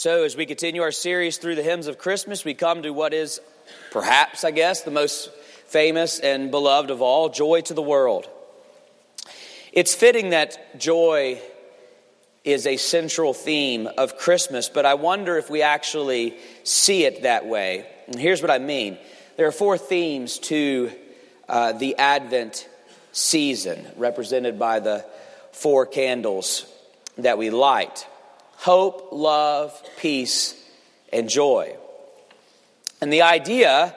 So, as we continue our series through the hymns of Christmas, we come to what is perhaps, I guess, the most famous and beloved of all Joy to the World. It's fitting that joy is a central theme of Christmas, but I wonder if we actually see it that way. And here's what I mean there are four themes to uh, the Advent season, represented by the four candles that we light hope, love, peace, and joy. And the idea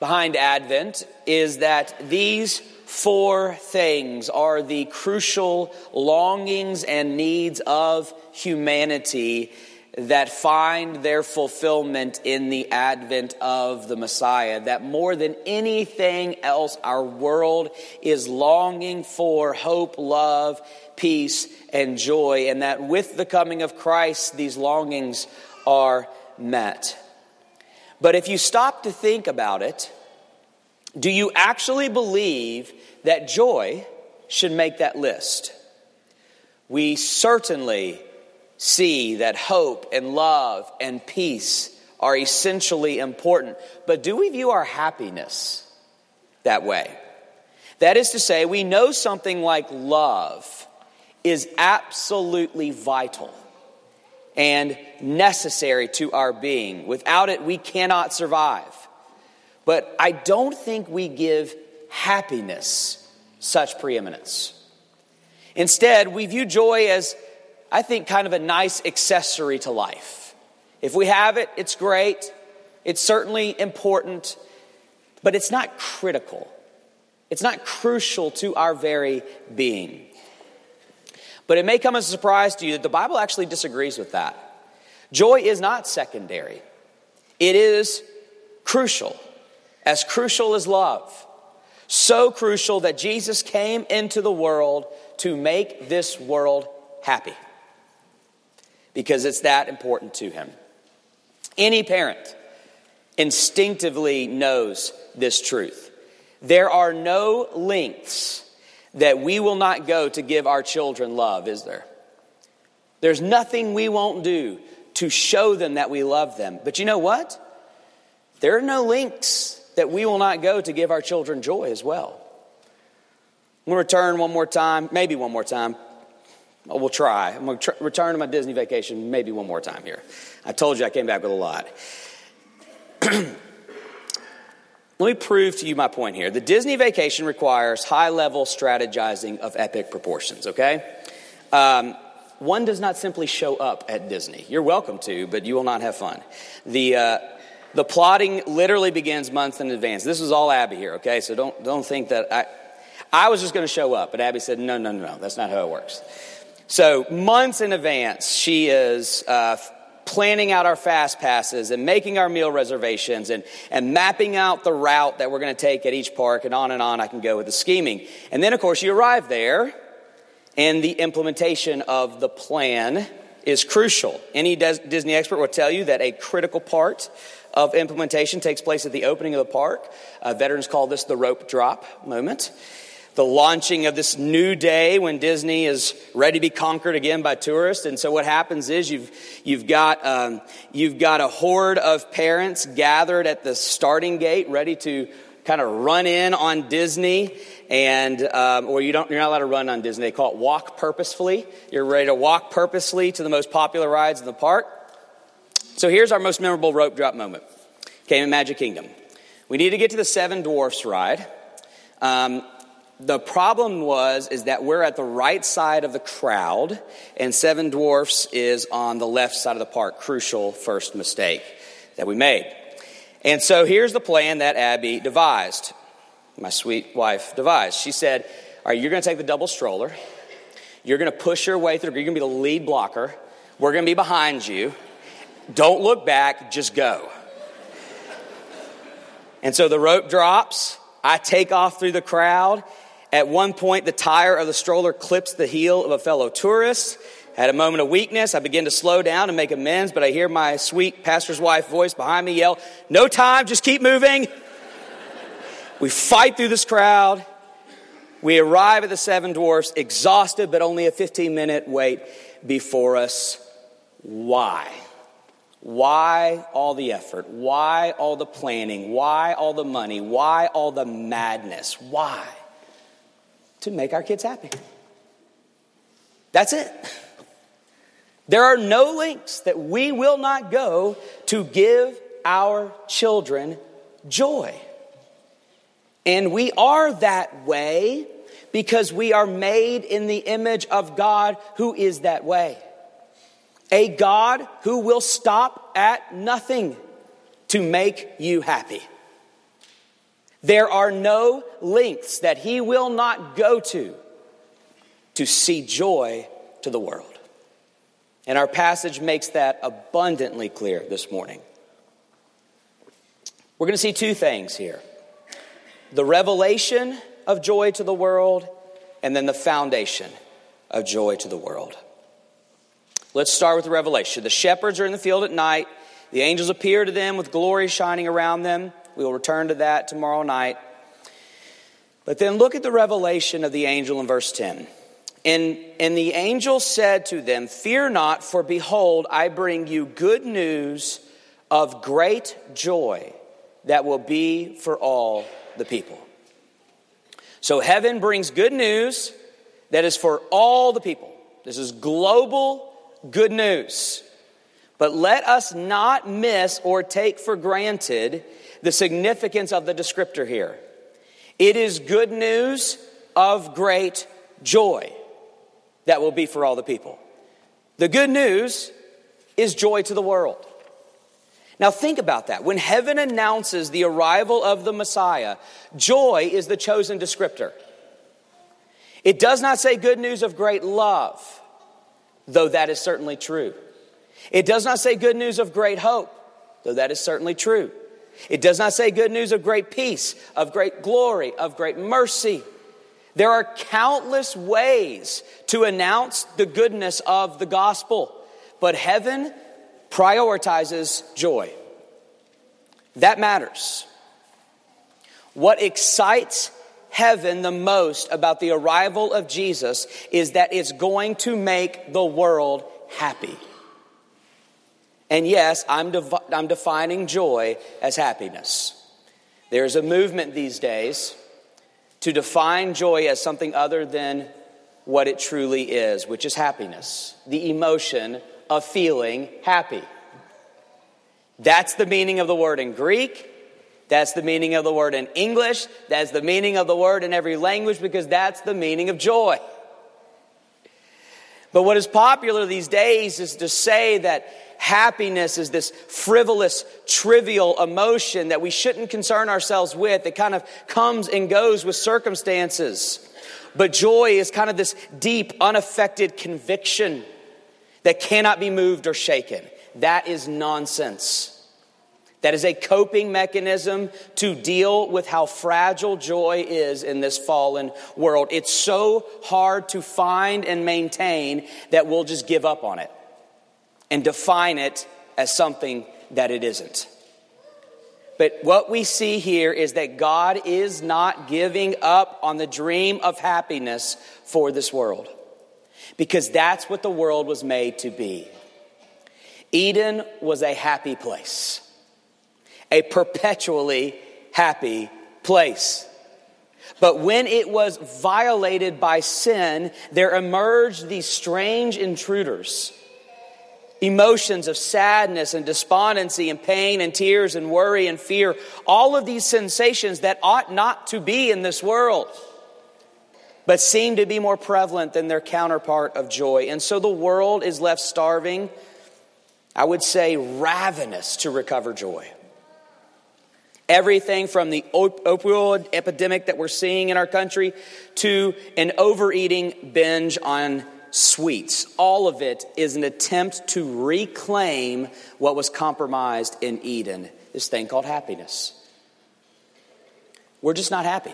behind Advent is that these four things are the crucial longings and needs of humanity that find their fulfillment in the advent of the Messiah. That more than anything else, our world is longing for hope, love, peace, and joy, and that with the coming of Christ, these longings are met. But if you stop to think about it, do you actually believe that joy should make that list? We certainly see that hope and love and peace are essentially important. But do we view our happiness that way? That is to say, we know something like love is absolutely vital and necessary to our being. Without it, we cannot survive. But I don't think we give happiness such preeminence. Instead, we view joy as I think, kind of a nice accessory to life. If we have it, it's great. It's certainly important, but it's not critical. It's not crucial to our very being. But it may come as a surprise to you that the Bible actually disagrees with that. Joy is not secondary, it is crucial, as crucial as love. So crucial that Jesus came into the world to make this world happy because it's that important to him. Any parent instinctively knows this truth. There are no lengths that we will not go to give our children love, is there? There's nothing we won't do to show them that we love them. But you know what? There are no lengths that we will not go to give our children joy as well. We'll return one more time, maybe one more time, we'll try. I'm going to tr- return to my Disney vacation maybe one more time here. I told you I came back with a lot. Let me prove to you my point here. The Disney vacation requires high level strategizing of epic proportions, okay? Um, one does not simply show up at Disney. You're welcome to, but you will not have fun. The, uh, the plotting literally begins months in advance. This is all Abby here, okay? So don't, don't think that I, I was just going to show up, but Abby said, no, no, no, no, that's not how it works. So, months in advance, she is uh, planning out our fast passes and making our meal reservations and, and mapping out the route that we're going to take at each park, and on and on I can go with the scheming. And then, of course, you arrive there, and the implementation of the plan is crucial. Any Disney expert will tell you that a critical part of implementation takes place at the opening of the park. Uh, veterans call this the rope drop moment the launching of this new day when Disney is ready to be conquered again by tourists. And so what happens is you've, you've got, um, you've got a horde of parents gathered at the starting gate ready to kind of run in on Disney and, um, or you don't, you're not allowed to run on Disney. They call it walk purposefully. You're ready to walk purposely to the most popular rides in the park. So here's our most memorable rope drop moment. Came in Magic Kingdom. We need to get to the Seven Dwarfs ride. Um, the problem was is that we're at the right side of the crowd and seven dwarfs is on the left side of the park. Crucial first mistake that we made. And so here's the plan that abby devised. My sweet wife devised. She said all right you're going to take the double stroller. You're going to push your way through. You're going to be the lead blocker. We're going to be behind you. Don't look back. Just go. And so the rope drops. I take off through the crowd at one point, the tire of the stroller clips the heel of a fellow tourist. Had a moment of weakness. I begin to slow down and make amends, but I hear my sweet pastor's wife voice behind me yell, No time, just keep moving. we fight through this crowd. We arrive at the Seven Dwarfs, exhausted, but only a 15 minute wait before us. Why? Why all the effort? Why all the planning? Why all the money? Why all the madness? Why? To make our kids happy. That's it. There are no links that we will not go to give our children joy. And we are that way because we are made in the image of God who is that way. A God who will stop at nothing to make you happy. There are no lengths that he will not go to to see joy to the world. And our passage makes that abundantly clear this morning. We're going to see two things here the revelation of joy to the world, and then the foundation of joy to the world. Let's start with the revelation. The shepherds are in the field at night. The angels appear to them with glory shining around them. We will return to that tomorrow night. But then look at the revelation of the angel in verse 10. And, and the angel said to them, Fear not, for behold, I bring you good news of great joy that will be for all the people. So heaven brings good news that is for all the people. This is global good news. But let us not miss or take for granted the significance of the descriptor here. It is good news of great joy that will be for all the people. The good news is joy to the world. Now, think about that. When heaven announces the arrival of the Messiah, joy is the chosen descriptor. It does not say good news of great love though that is certainly true. It does not say good news of great hope, though that is certainly true. It does not say good news of great peace, of great glory, of great mercy. There are countless ways to announce the goodness of the gospel, but heaven prioritizes joy. That matters. What excites heaven the most about the arrival of Jesus is that it's going to make the world happy. And yes, I'm, defi- I'm defining joy as happiness. There's a movement these days to define joy as something other than what it truly is, which is happiness, the emotion of feeling happy. That's the meaning of the word in Greek. That's the meaning of the word in English. That's the meaning of the word in every language because that's the meaning of joy. But what is popular these days is to say that happiness is this frivolous, trivial emotion that we shouldn't concern ourselves with. It kind of comes and goes with circumstances. But joy is kind of this deep, unaffected conviction that cannot be moved or shaken. That is nonsense. That is a coping mechanism to deal with how fragile joy is in this fallen world. It's so hard to find and maintain that we'll just give up on it and define it as something that it isn't. But what we see here is that God is not giving up on the dream of happiness for this world because that's what the world was made to be. Eden was a happy place a perpetually happy place. But when it was violated by sin, there emerged these strange intruders. Emotions of sadness and despondency and pain and tears and worry and fear. All of these sensations that ought not to be in this world, but seem to be more prevalent than their counterpart of joy. And so the world is left starving, I would say ravenous to recover joy. Everything from the op- opioid epidemic that we're seeing in our country to an overeating binge on sweets. All of it is an attempt to reclaim what was compromised in Eden, this thing called happiness. We're just not happy.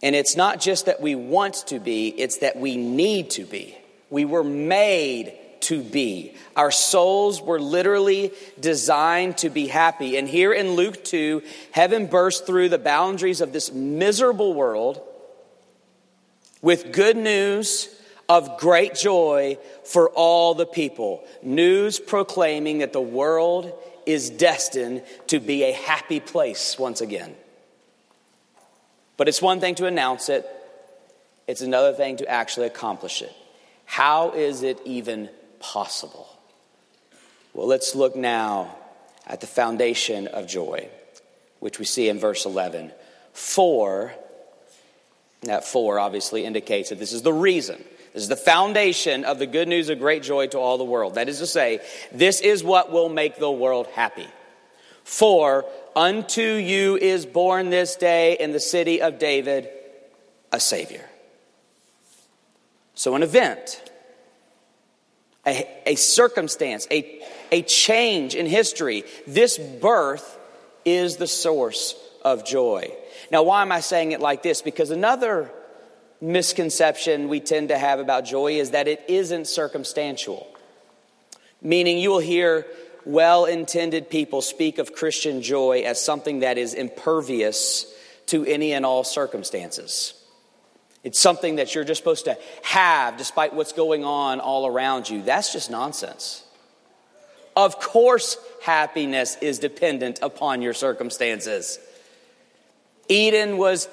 And it's not just that we want to be, it's that we need to be. We were made to be. Our souls were literally designed to be happy. And here in Luke 2, heaven burst through the boundaries of this miserable world with good news of great joy for all the people. News proclaiming that the world is destined to be a happy place once again. But it's one thing to announce it, it's another thing to actually accomplish it. How is it even possible? Well, let's look now at the foundation of joy, which we see in verse 11. For, that for obviously indicates that this is the reason. This is the foundation of the good news of great joy to all the world. That is to say, this is what will make the world happy. For unto you is born this day in the city of David a Savior. So, an event, a, a circumstance, a, a change in history, this birth is the source of joy. Now, why am I saying it like this? Because another misconception we tend to have about joy is that it isn't circumstantial. Meaning, you will hear well intended people speak of Christian joy as something that is impervious to any and all circumstances. It's something that you're just supposed to have despite what's going on all around you. That's just nonsense. Of course, happiness is dependent upon your circumstances. Eden was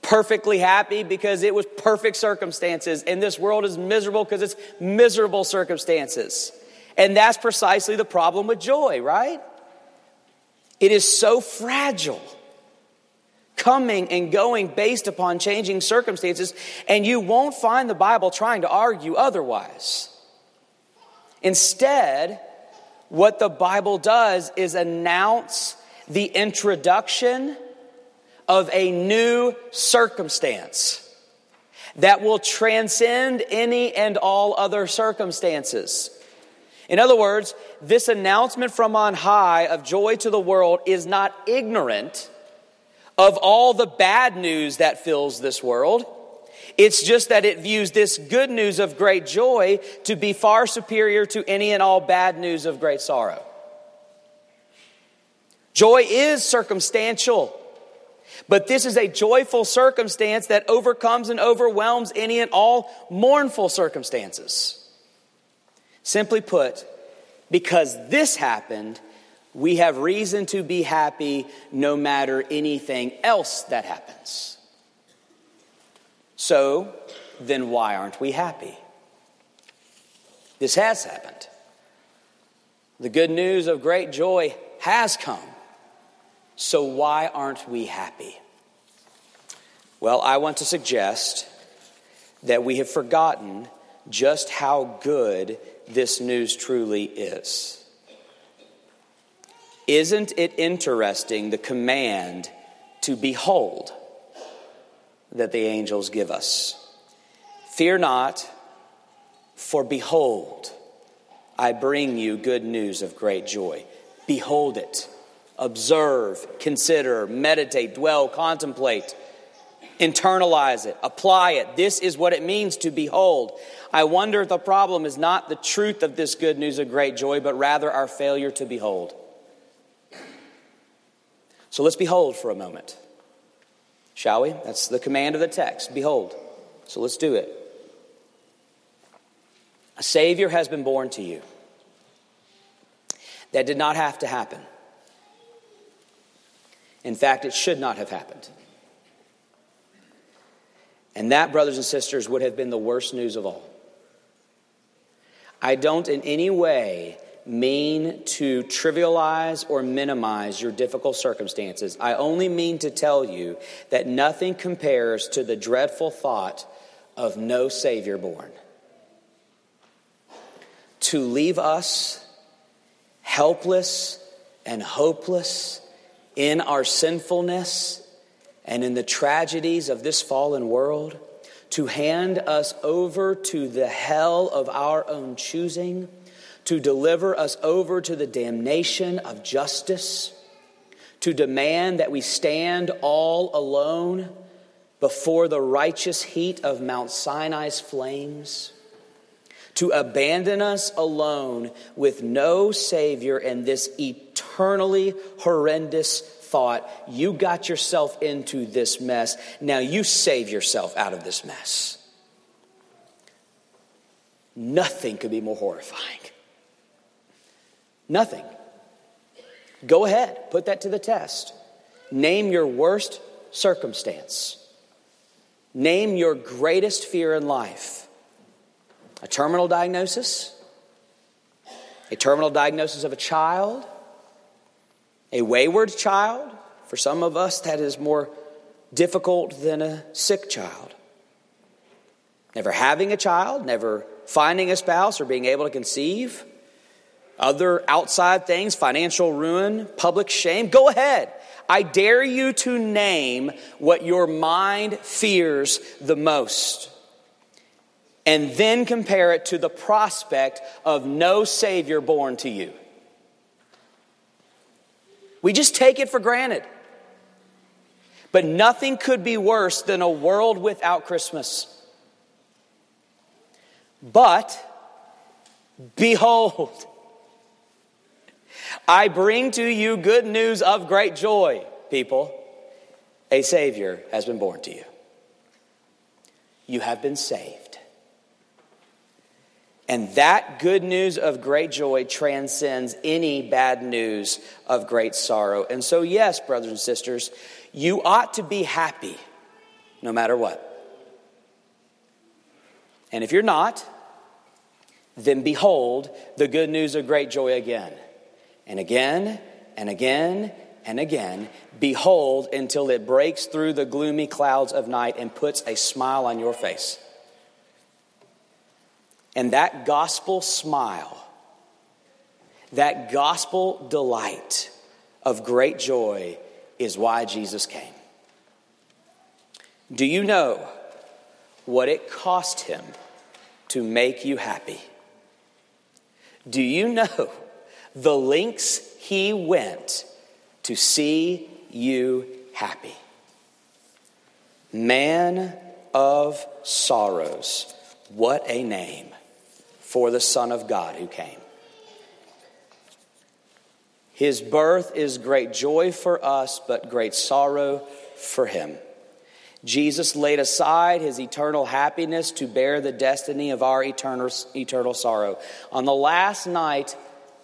perfectly happy because it was perfect circumstances, and this world is miserable because it's miserable circumstances. And that's precisely the problem with joy, right? It is so fragile coming and going based upon changing circumstances, and you won't find the Bible trying to argue otherwise. Instead, what the Bible does is announce the introduction of a new circumstance that will transcend any and all other circumstances. In other words, this announcement from on high of joy to the world is not ignorant of all the bad news that fills this world. It's just that it views this good news of great joy to be far superior to any and all bad news of great sorrow. Joy is circumstantial, but this is a joyful circumstance that overcomes and overwhelms any and all mournful circumstances. Simply put, because this happened, we have reason to be happy no matter anything else that happens. So, then why aren't we happy? This has happened. The good news of great joy has come. So, why aren't we happy? Well, I want to suggest that we have forgotten just how good this news truly is. Isn't it interesting the command to behold that the angels give us? Fear not, for behold, I bring you good news of great joy. Behold it, observe, consider, meditate, dwell, contemplate, internalize it, apply it. This is what it means to behold. I wonder if the problem is not the truth of this good news of great joy, but rather our failure to behold. So let's behold for a moment. Shall we? That's the command of the text. Behold. So let's do it. A Savior has been born to you. That did not have to happen. In fact, it should not have happened. And that, brothers and sisters, would have been the worst news of all. I don't in any way mean to trivialize or minimize your difficult circumstances. I only mean to tell you that nothing compares to the dreadful thought of no Savior born. To leave us helpless and hopeless in our sinfulness and in the tragedies of this fallen world, to hand us over to the hell of our own choosing to deliver us over to the damnation of justice, to demand that we stand all alone before the righteous heat of Mount Sinai's flames, to abandon us alone with no Savior and this eternally horrendous thought you got yourself into this mess. Now you save yourself out of this mess. Nothing could be more horrifying. Nothing. Go ahead, put that to the test. Name your worst circumstance. Name your greatest fear in life. A terminal diagnosis, a terminal diagnosis of a child, a wayward child. For some of us, that is more difficult than a sick child. Never having a child, never finding a spouse or being able to conceive, other outside things, financial ruin, public shame. Go ahead. I dare you to name what your mind fears the most. And then compare it to the prospect of no Savior born to you. We just take it for granted. But nothing could be worse than a world without Christmas. But behold, I bring to you good news of great joy, people. A Savior has been born to you. You have been saved. And that good news of great joy transcends any bad news of great sorrow. And so, yes, brothers and sisters, you ought to be happy no matter what. And if you're not, then behold the good news of great joy again and again and again and again. Behold until it breaks through the gloomy clouds of night and puts a smile on your face. And that gospel smile, that gospel delight of great joy is why Jesus came. Do you know what it cost him to make you happy? Do you know the lengths he went to see you happy? Man of sorrows, what a name for the Son of God who came. His birth is great joy for us, but great sorrow for him. Jesus laid aside his eternal happiness to bear the destiny of our eternal, eternal sorrow. On the last night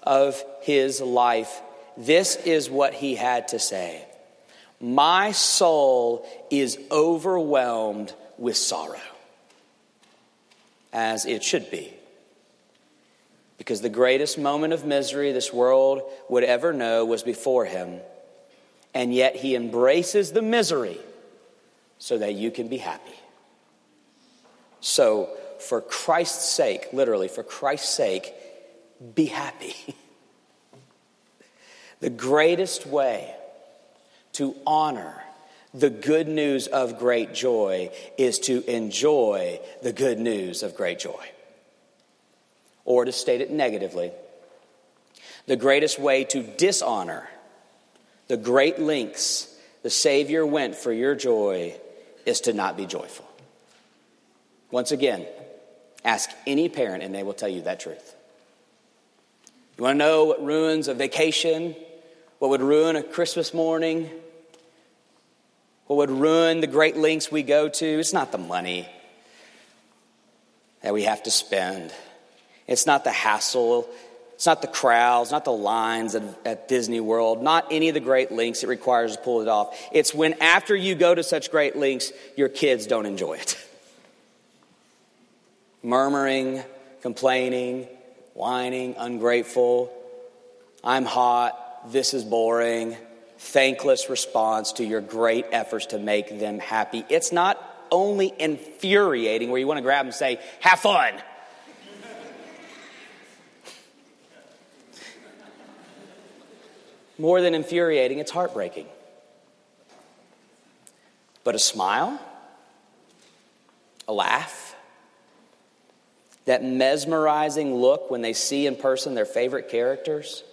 of his life, this is what he had to say My soul is overwhelmed with sorrow, as it should be. Because the greatest moment of misery this world would ever know was before him. And yet he embraces the misery so that you can be happy. So, for Christ's sake, literally, for Christ's sake, be happy. the greatest way to honor the good news of great joy is to enjoy the good news of great joy. Or to state it negatively, the greatest way to dishonor the great lengths the Savior went for your joy is to not be joyful. Once again, ask any parent and they will tell you that truth. You want to know what ruins a vacation? What would ruin a Christmas morning? What would ruin the great lengths we go to? It's not the money that we have to spend. It's not the hassle. It's not the crowds, not the lines at, at, Disney World, not any of the great lengths it requires to pull it off. It's when after you go to such great lengths, your kids don't enjoy it. Murmuring, complaining, whining, ungrateful, I'm hot, this is boring, thankless response to your great efforts to make them happy. It's not only infuriating where you want to grab them and say, have fun. More than infuriating, it's heartbreaking. But a smile, a laugh, that mesmerizing look when they see in person their favorite characters,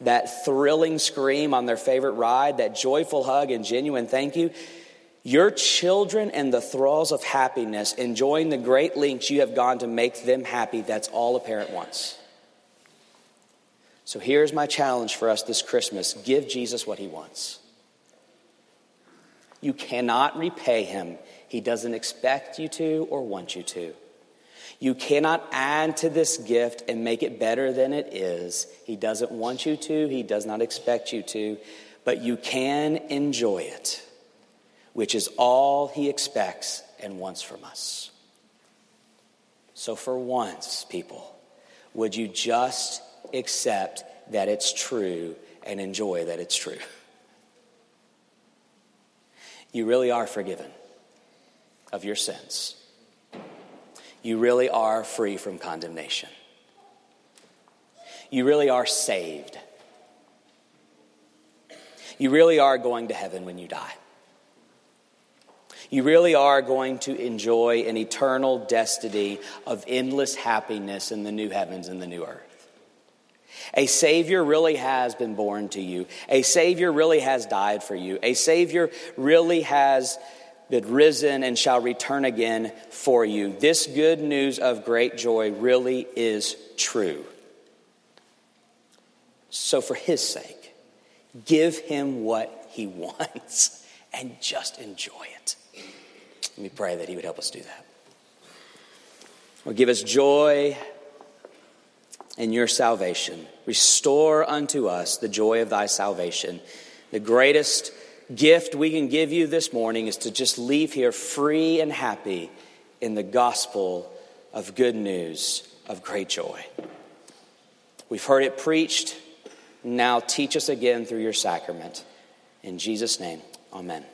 that thrilling scream on their favorite ride, that joyful hug and genuine thank you. Your children and the thralls of happiness, enjoying the great lengths you have gone to make them happy, that's all a parent wants. So here's my challenge for us this Christmas give Jesus what he wants. You cannot repay him, he doesn't expect you to or want you to. You cannot add to this gift and make it better than it is. He doesn't want you to, He does not expect you to, but you can enjoy it, which is all He expects and wants from us. So, for once, people, would you just accept that it's true and enjoy that it's true? You really are forgiven of your sins you really are free from condemnation. You really are saved. You really are going to heaven when you die. You really are going to enjoy an eternal destiny of endless happiness in the new heavens and the new earth. A Savior really has been born to you. A Savior really has died for you. A Savior really has been risen and shall return again for you. This good news of great joy really is true. So, for his sake, give him what he wants and just enjoy it. Let me pray that he would help us do that. Or give us joy in your salvation. Restore unto us the joy of thy salvation. The greatest gift we can give you this morning is to just leave here free and happy in the gospel of good news of great joy. We've heard it preached. Now teach us again through your sacrament. In Jesus' name, amen.